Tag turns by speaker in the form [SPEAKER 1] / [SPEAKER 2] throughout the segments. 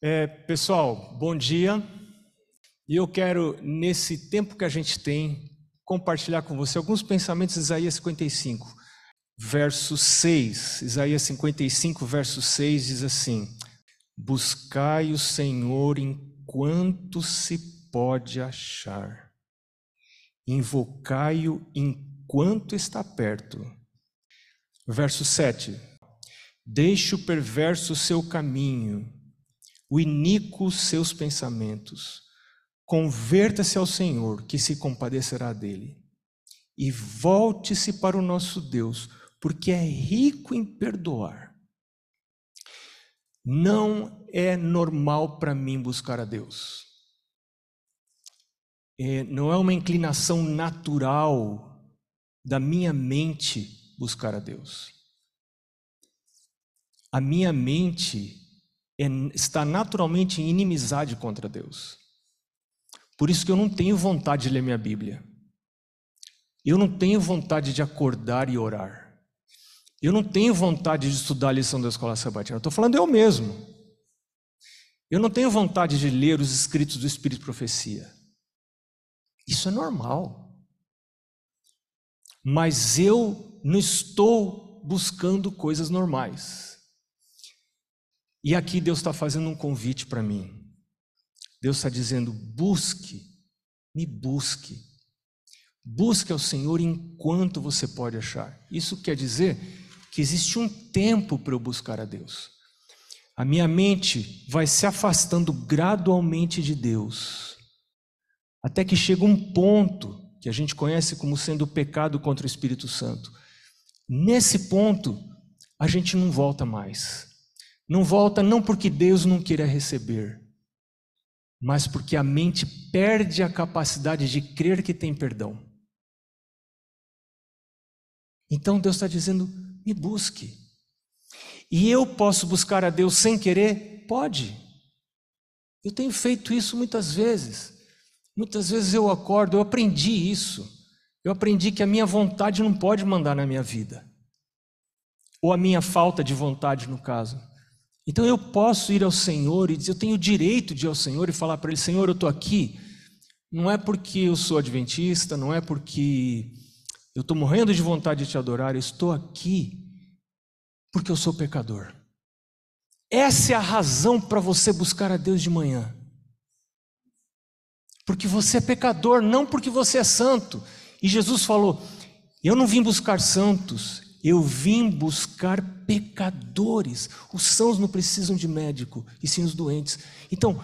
[SPEAKER 1] É, pessoal, bom dia. E eu quero, nesse tempo que a gente tem, compartilhar com você alguns pensamentos de Isaías 55, verso 6. Isaías 55, verso 6 diz assim: Buscai o Senhor enquanto se pode achar, invocai-o enquanto está perto. Verso 7: Deixe o perverso seu caminho, o iníquo seus pensamentos. Converta-se ao Senhor, que se compadecerá dele. E volte-se para o nosso Deus, porque é rico em perdoar. Não é normal para mim buscar a Deus. É, não é uma inclinação natural da minha mente buscar a Deus a minha mente está naturalmente em inimizade contra Deus. Por isso que eu não tenho vontade de ler minha Bíblia. Eu não tenho vontade de acordar e orar. Eu não tenho vontade de estudar a lição da escola sabatina. Estou falando eu mesmo. Eu não tenho vontade de ler os escritos do Espírito Profecia. Isso é normal. Mas eu não estou buscando coisas normais. E aqui Deus está fazendo um convite para mim. Deus está dizendo: busque, me busque. Busque ao Senhor enquanto você pode achar. Isso quer dizer que existe um tempo para eu buscar a Deus. A minha mente vai se afastando gradualmente de Deus, até que chega um ponto que a gente conhece como sendo o pecado contra o Espírito Santo. Nesse ponto, a gente não volta mais. Não volta não porque Deus não queira receber, mas porque a mente perde a capacidade de crer que tem perdão. Então Deus está dizendo: me busque. E eu posso buscar a Deus sem querer? Pode. Eu tenho feito isso muitas vezes. Muitas vezes eu acordo, eu aprendi isso. Eu aprendi que a minha vontade não pode mandar na minha vida. Ou a minha falta de vontade, no caso. Então eu posso ir ao Senhor e dizer, eu tenho o direito de ir ao Senhor e falar para Ele: Senhor, eu estou aqui. Não é porque eu sou adventista, não é porque eu estou morrendo de vontade de te adorar, eu estou aqui porque eu sou pecador. Essa é a razão para você buscar a Deus de manhã. Porque você é pecador, não porque você é santo. E Jesus falou: Eu não vim buscar santos, eu vim buscar pecadores. Os sãos não precisam de médico, e sim os doentes. Então,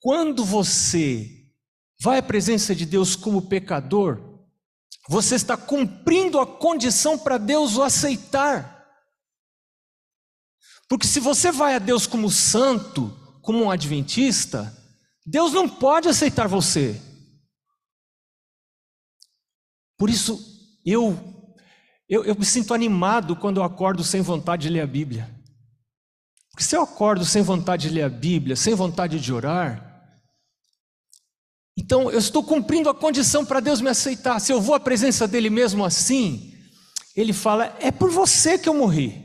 [SPEAKER 1] quando você vai à presença de Deus como pecador, você está cumprindo a condição para Deus o aceitar. Porque se você vai a Deus como santo, como um adventista, Deus não pode aceitar você. Por isso, eu eu, eu me sinto animado quando eu acordo sem vontade de ler a Bíblia. Porque se eu acordo sem vontade de ler a Bíblia, sem vontade de orar, então eu estou cumprindo a condição para Deus me aceitar. Se eu vou à presença dele mesmo assim, ele fala: é por você que eu morri.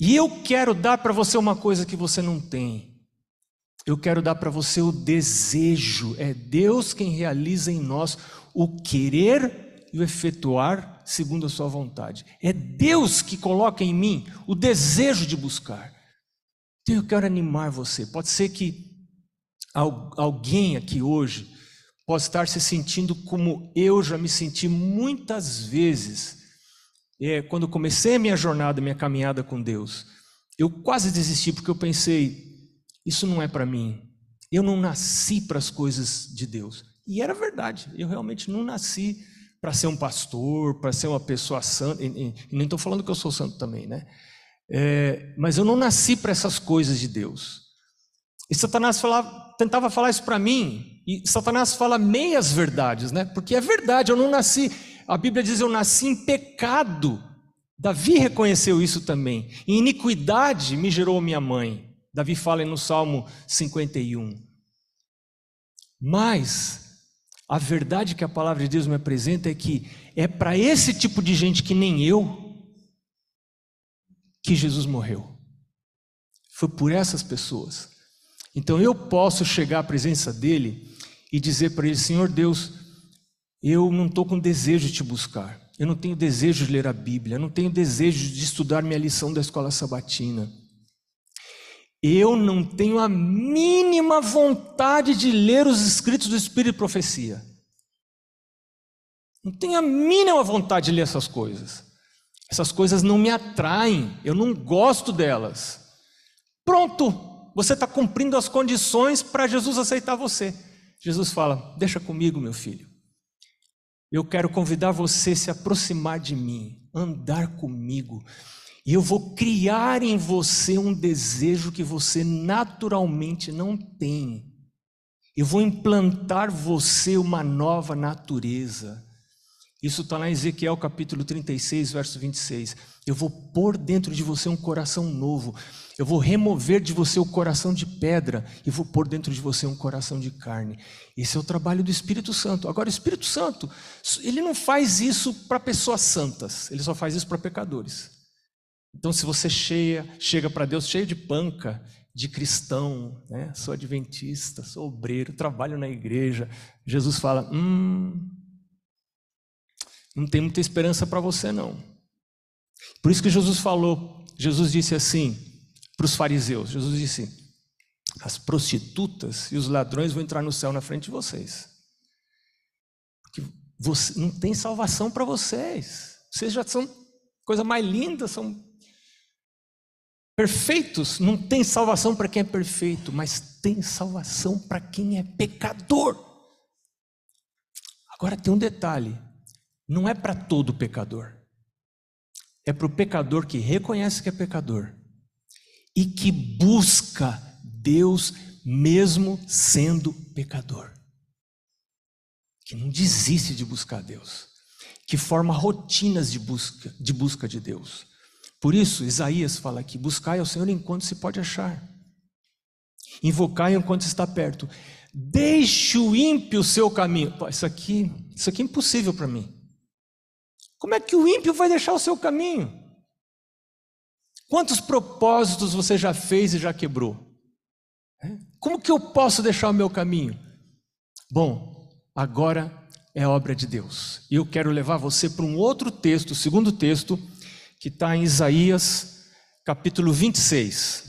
[SPEAKER 1] E eu quero dar para você uma coisa que você não tem. Eu quero dar para você o desejo. É Deus quem realiza em nós o querer e o efetuar segundo a sua vontade. É Deus que coloca em mim o desejo de buscar. Então eu quero animar você. Pode ser que alguém aqui hoje possa estar se sentindo como eu já me senti muitas vezes é, quando comecei a minha jornada, minha caminhada com Deus. Eu quase desisti porque eu pensei, isso não é para mim. Eu não nasci para as coisas de Deus. E era verdade, eu realmente não nasci para ser um pastor, para ser uma pessoa santa, e, e, e nem estou falando que eu sou santo também, né? É, mas eu não nasci para essas coisas de Deus. E Satanás falava, tentava falar isso para mim, e Satanás fala meias verdades, né? Porque é verdade, eu não nasci. A Bíblia diz: eu nasci em pecado. Davi reconheceu isso também. Em iniquidade me gerou minha mãe. Davi fala no Salmo 51. Mas a verdade que a palavra de Deus me apresenta é que é para esse tipo de gente que nem eu que Jesus morreu. Foi por essas pessoas. Então eu posso chegar à presença dele e dizer para ele: Senhor Deus, eu não estou com desejo de te buscar, eu não tenho desejo de ler a Bíblia, eu não tenho desejo de estudar minha lição da escola sabatina. Eu não tenho a mínima vontade de ler os escritos do Espírito de Profecia. Não tenho a mínima vontade de ler essas coisas. Essas coisas não me atraem, eu não gosto delas. Pronto, você está cumprindo as condições para Jesus aceitar você. Jesus fala: Deixa comigo, meu filho. Eu quero convidar você a se aproximar de mim, andar comigo. E eu vou criar em você um desejo que você naturalmente não tem. Eu vou implantar você uma nova natureza. Isso está lá em Ezequiel capítulo 36, verso 26. Eu vou pôr dentro de você um coração novo. Eu vou remover de você o coração de pedra e vou pôr dentro de você um coração de carne. Esse é o trabalho do Espírito Santo. Agora, o Espírito Santo, ele não faz isso para pessoas santas, ele só faz isso para pecadores. Então, se você cheia, chega para Deus cheio de panca, de cristão, né? sou adventista, sou obreiro, trabalho na igreja, Jesus fala: hum, não tem muita esperança para você não. Por isso que Jesus falou, Jesus disse assim para os fariseus, Jesus disse: as prostitutas e os ladrões vão entrar no céu na frente de vocês. Porque você, não tem salvação para vocês. Vocês já são coisa mais linda, são perfeitos. Não tem salvação para quem é perfeito, mas tem salvação para quem é pecador. Agora tem um detalhe: não é para todo pecador. É para o pecador que reconhece que é pecador e que busca Deus mesmo sendo pecador. Que não desiste de buscar Deus, que forma rotinas de busca de busca de Deus. Por isso, Isaías fala aqui: buscai ao Senhor enquanto se pode achar, invocai enquanto está perto. Deixe o ímpio o seu caminho. Pô, isso aqui, isso aqui é impossível para mim. Como é que o ímpio vai deixar o seu caminho? Quantos propósitos você já fez e já quebrou? É? Como que eu posso deixar o meu caminho? Bom, agora é obra de Deus. E eu quero levar você para um outro texto, segundo texto, que está em Isaías, capítulo 26.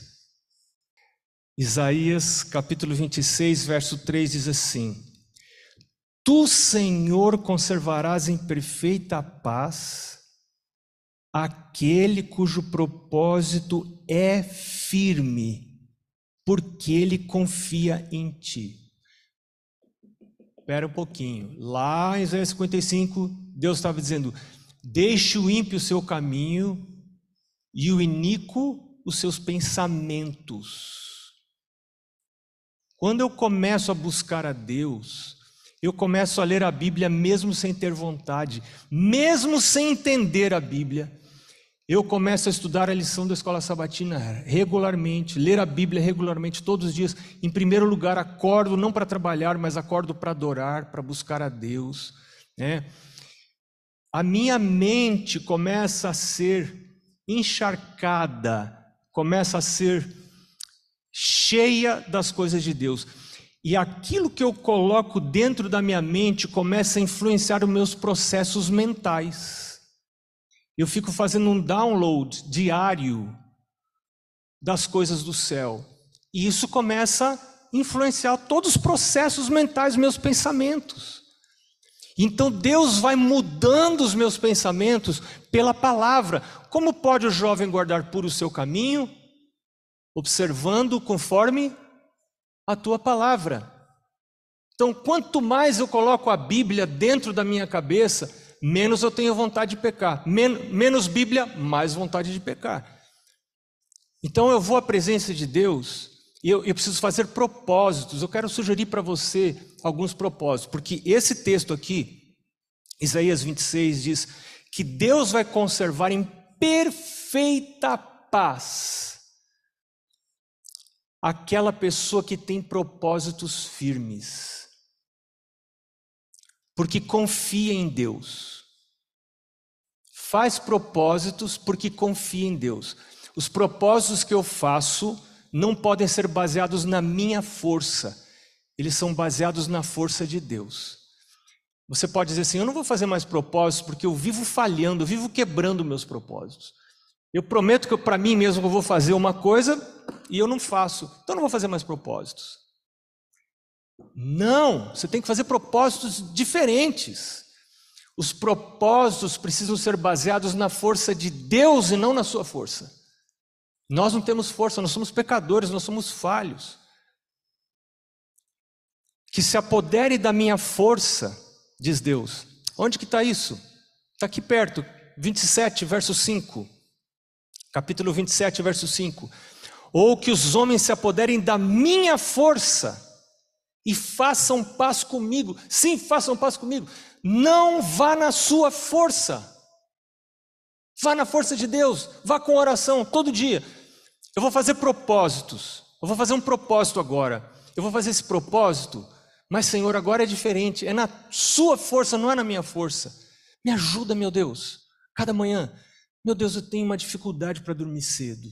[SPEAKER 1] Isaías, capítulo 26, verso 3 diz assim: Tu, Senhor, conservarás em perfeita paz aquele cujo propósito é firme, porque ele confia em ti. Espera um pouquinho. Lá em Isaías 55, Deus estava dizendo: Deixe o ímpio o seu caminho e o iníquo os seus pensamentos. Quando eu começo a buscar a Deus, eu começo a ler a Bíblia mesmo sem ter vontade, mesmo sem entender a Bíblia. Eu começo a estudar a lição da escola sabatina regularmente, ler a Bíblia regularmente, todos os dias. Em primeiro lugar, acordo não para trabalhar, mas acordo para adorar, para buscar a Deus. Né? A minha mente começa a ser encharcada, começa a ser cheia das coisas de Deus. E aquilo que eu coloco dentro da minha mente começa a influenciar os meus processos mentais. Eu fico fazendo um download diário das coisas do céu. E isso começa a influenciar todos os processos mentais, meus pensamentos. Então Deus vai mudando os meus pensamentos pela palavra. Como pode o jovem guardar puro o seu caminho? Observando conforme a tua palavra. Então, quanto mais eu coloco a Bíblia dentro da minha cabeça, menos eu tenho vontade de pecar. Men menos Bíblia, mais vontade de pecar. Então, eu vou à presença de Deus e eu, eu preciso fazer propósitos. Eu quero sugerir para você alguns propósitos, porque esse texto aqui, Isaías 26, diz que Deus vai conservar em perfeita paz aquela pessoa que tem propósitos firmes, porque confia em Deus. Faz propósitos porque confia em Deus. Os propósitos que eu faço não podem ser baseados na minha força, eles são baseados na força de Deus. Você pode dizer assim: eu não vou fazer mais propósitos porque eu vivo falhando, eu vivo quebrando meus propósitos. Eu prometo que para mim mesmo eu vou fazer uma coisa e eu não faço, então eu não vou fazer mais propósitos. Não, você tem que fazer propósitos diferentes. Os propósitos precisam ser baseados na força de Deus e não na sua força. Nós não temos força, nós somos pecadores, nós somos falhos. Que se apodere da minha força, diz Deus. Onde que está isso? Está aqui perto, 27, verso 5. Capítulo 27, verso 5. Ou que os homens se apoderem da minha força e façam paz comigo. Sim, façam paz comigo. Não vá na sua força. Vá na força de Deus. Vá com oração todo dia. Eu vou fazer propósitos. Eu vou fazer um propósito agora. Eu vou fazer esse propósito, mas Senhor, agora é diferente. É na sua força, não é na minha força. Me ajuda, meu Deus. Cada manhã, meu Deus, eu tenho uma dificuldade para dormir cedo.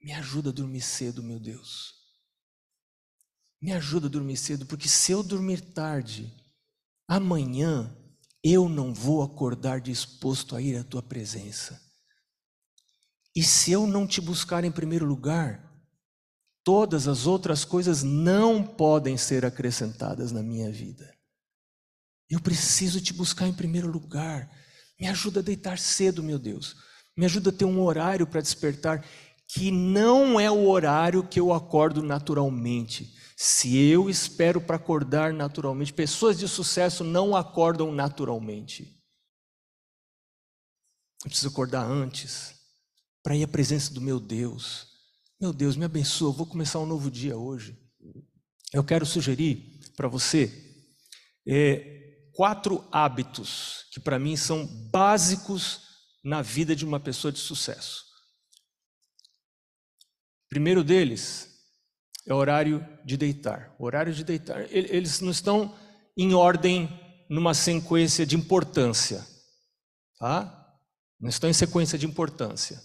[SPEAKER 1] Me ajuda a dormir cedo, meu Deus. Me ajuda a dormir cedo, porque se eu dormir tarde, amanhã eu não vou acordar disposto a ir à tua presença. E se eu não te buscar em primeiro lugar, todas as outras coisas não podem ser acrescentadas na minha vida. Eu preciso te buscar em primeiro lugar. Me ajuda a deitar cedo, meu Deus. Me ajuda a ter um horário para despertar que não é o horário que eu acordo naturalmente. Se eu espero para acordar naturalmente, pessoas de sucesso não acordam naturalmente. Eu preciso acordar antes, para ir à presença do meu Deus. Meu Deus, me abençoa, eu vou começar um novo dia hoje. Eu quero sugerir para você é, quatro hábitos que para mim são básicos na vida de uma pessoa de sucesso. Primeiro deles é horário de deitar. O horário de deitar. Eles não estão em ordem numa sequência de importância, tá? Não estão em sequência de importância.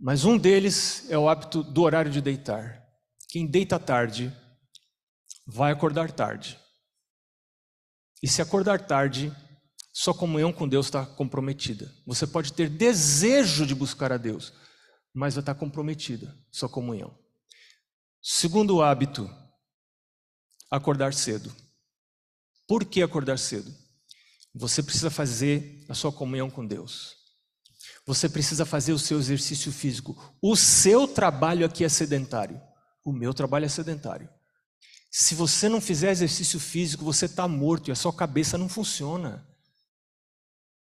[SPEAKER 1] Mas um deles é o hábito do horário de deitar. Quem deita tarde vai acordar tarde. E se acordar tarde, sua comunhão com Deus está comprometida. Você pode ter desejo de buscar a Deus, mas vai estar comprometida sua comunhão. Segundo hábito, acordar cedo. Por que acordar cedo? Você precisa fazer a sua comunhão com Deus. Você precisa fazer o seu exercício físico. O seu trabalho aqui é sedentário. O meu trabalho é sedentário. Se você não fizer exercício físico, você está morto e a sua cabeça não funciona.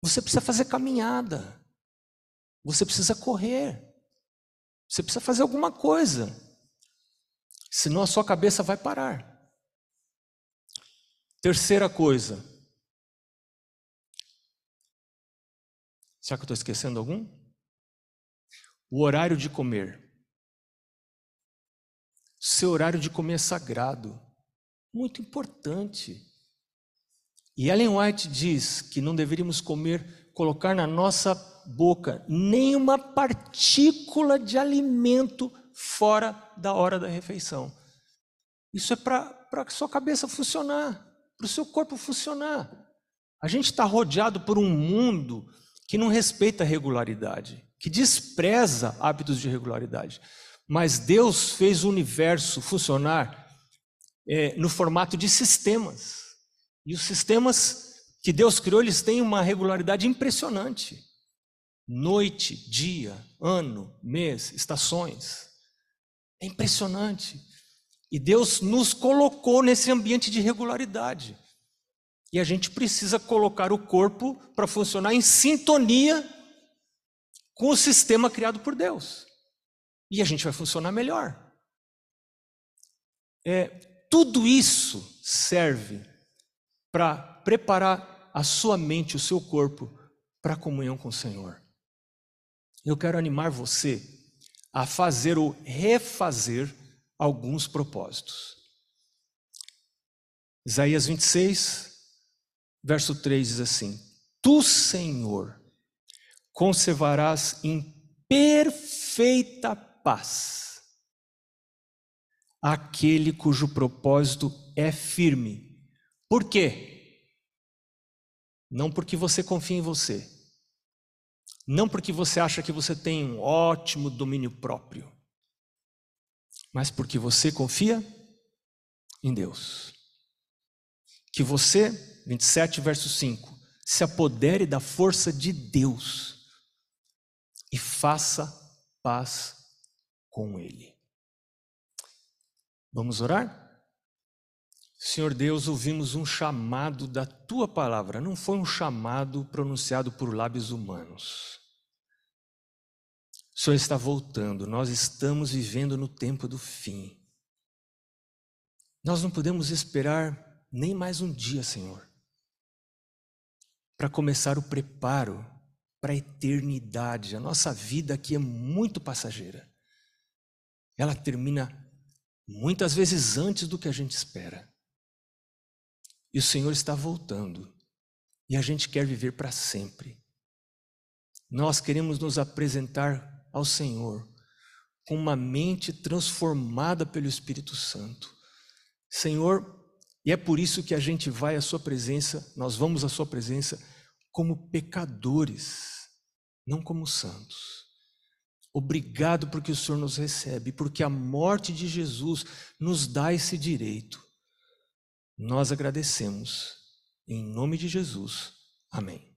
[SPEAKER 1] Você precisa fazer caminhada. Você precisa correr. Você precisa fazer alguma coisa senão a sua cabeça vai parar. Terceira coisa. Será que eu estou esquecendo algum? O horário de comer. Seu horário de comer é sagrado, muito importante. E Ellen White diz que não deveríamos comer, colocar na nossa boca nenhuma partícula de alimento fora da hora da refeição. Isso é para a sua cabeça funcionar, para o seu corpo funcionar. A gente está rodeado por um mundo que não respeita a regularidade, que despreza hábitos de regularidade. Mas Deus fez o universo funcionar é, no formato de sistemas. E os sistemas que Deus criou, eles têm uma regularidade impressionante. Noite, dia, ano, mês, estações. É impressionante. E Deus nos colocou nesse ambiente de regularidade. E a gente precisa colocar o corpo para funcionar em sintonia com o sistema criado por Deus. E a gente vai funcionar melhor. É, tudo isso serve para preparar a sua mente, o seu corpo para a comunhão com o Senhor. Eu quero animar você a fazer ou refazer alguns propósitos. Isaías 26, verso 3 diz assim: Tu, Senhor, conservarás em perfeita paz aquele cujo propósito é firme. Por quê? Não porque você confia em você, não porque você acha que você tem um ótimo domínio próprio, mas porque você confia em Deus. Que você, 27, verso 5, se apodere da força de Deus e faça paz com Ele. Vamos orar? Senhor Deus, ouvimos um chamado da tua palavra, não foi um chamado pronunciado por lábios humanos. O Senhor está voltando, nós estamos vivendo no tempo do fim. Nós não podemos esperar nem mais um dia, Senhor, para começar o preparo para a eternidade. A nossa vida aqui é muito passageira. Ela termina muitas vezes antes do que a gente espera. E o Senhor está voltando. E a gente quer viver para sempre. Nós queremos nos apresentar ao Senhor com uma mente transformada pelo Espírito Santo. Senhor, e é por isso que a gente vai à Sua presença, nós vamos à Sua presença como pecadores, não como santos. Obrigado porque o Senhor nos recebe, porque a morte de Jesus nos dá esse direito. Nós agradecemos. Em nome de Jesus. Amém.